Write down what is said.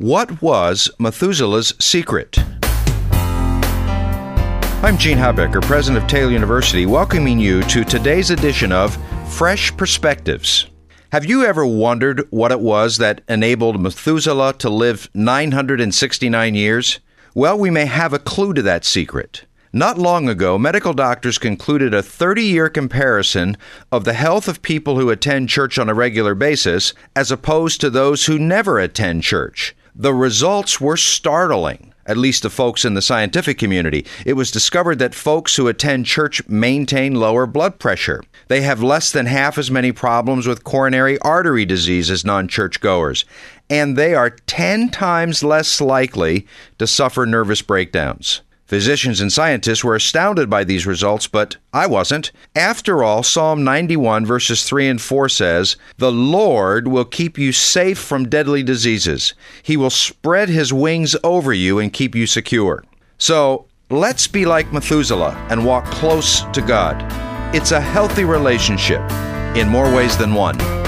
What was Methuselah's secret? I'm Gene Habecker, president of Taylor University, welcoming you to today's edition of Fresh Perspectives. Have you ever wondered what it was that enabled Methuselah to live 969 years? Well, we may have a clue to that secret. Not long ago, medical doctors concluded a 30 year comparison of the health of people who attend church on a regular basis as opposed to those who never attend church. The results were startling, at least to folks in the scientific community. It was discovered that folks who attend church maintain lower blood pressure. They have less than half as many problems with coronary artery disease as non churchgoers. And they are 10 times less likely to suffer nervous breakdowns. Physicians and scientists were astounded by these results, but I wasn't. After all, Psalm 91, verses 3 and 4 says, The Lord will keep you safe from deadly diseases. He will spread his wings over you and keep you secure. So let's be like Methuselah and walk close to God. It's a healthy relationship in more ways than one.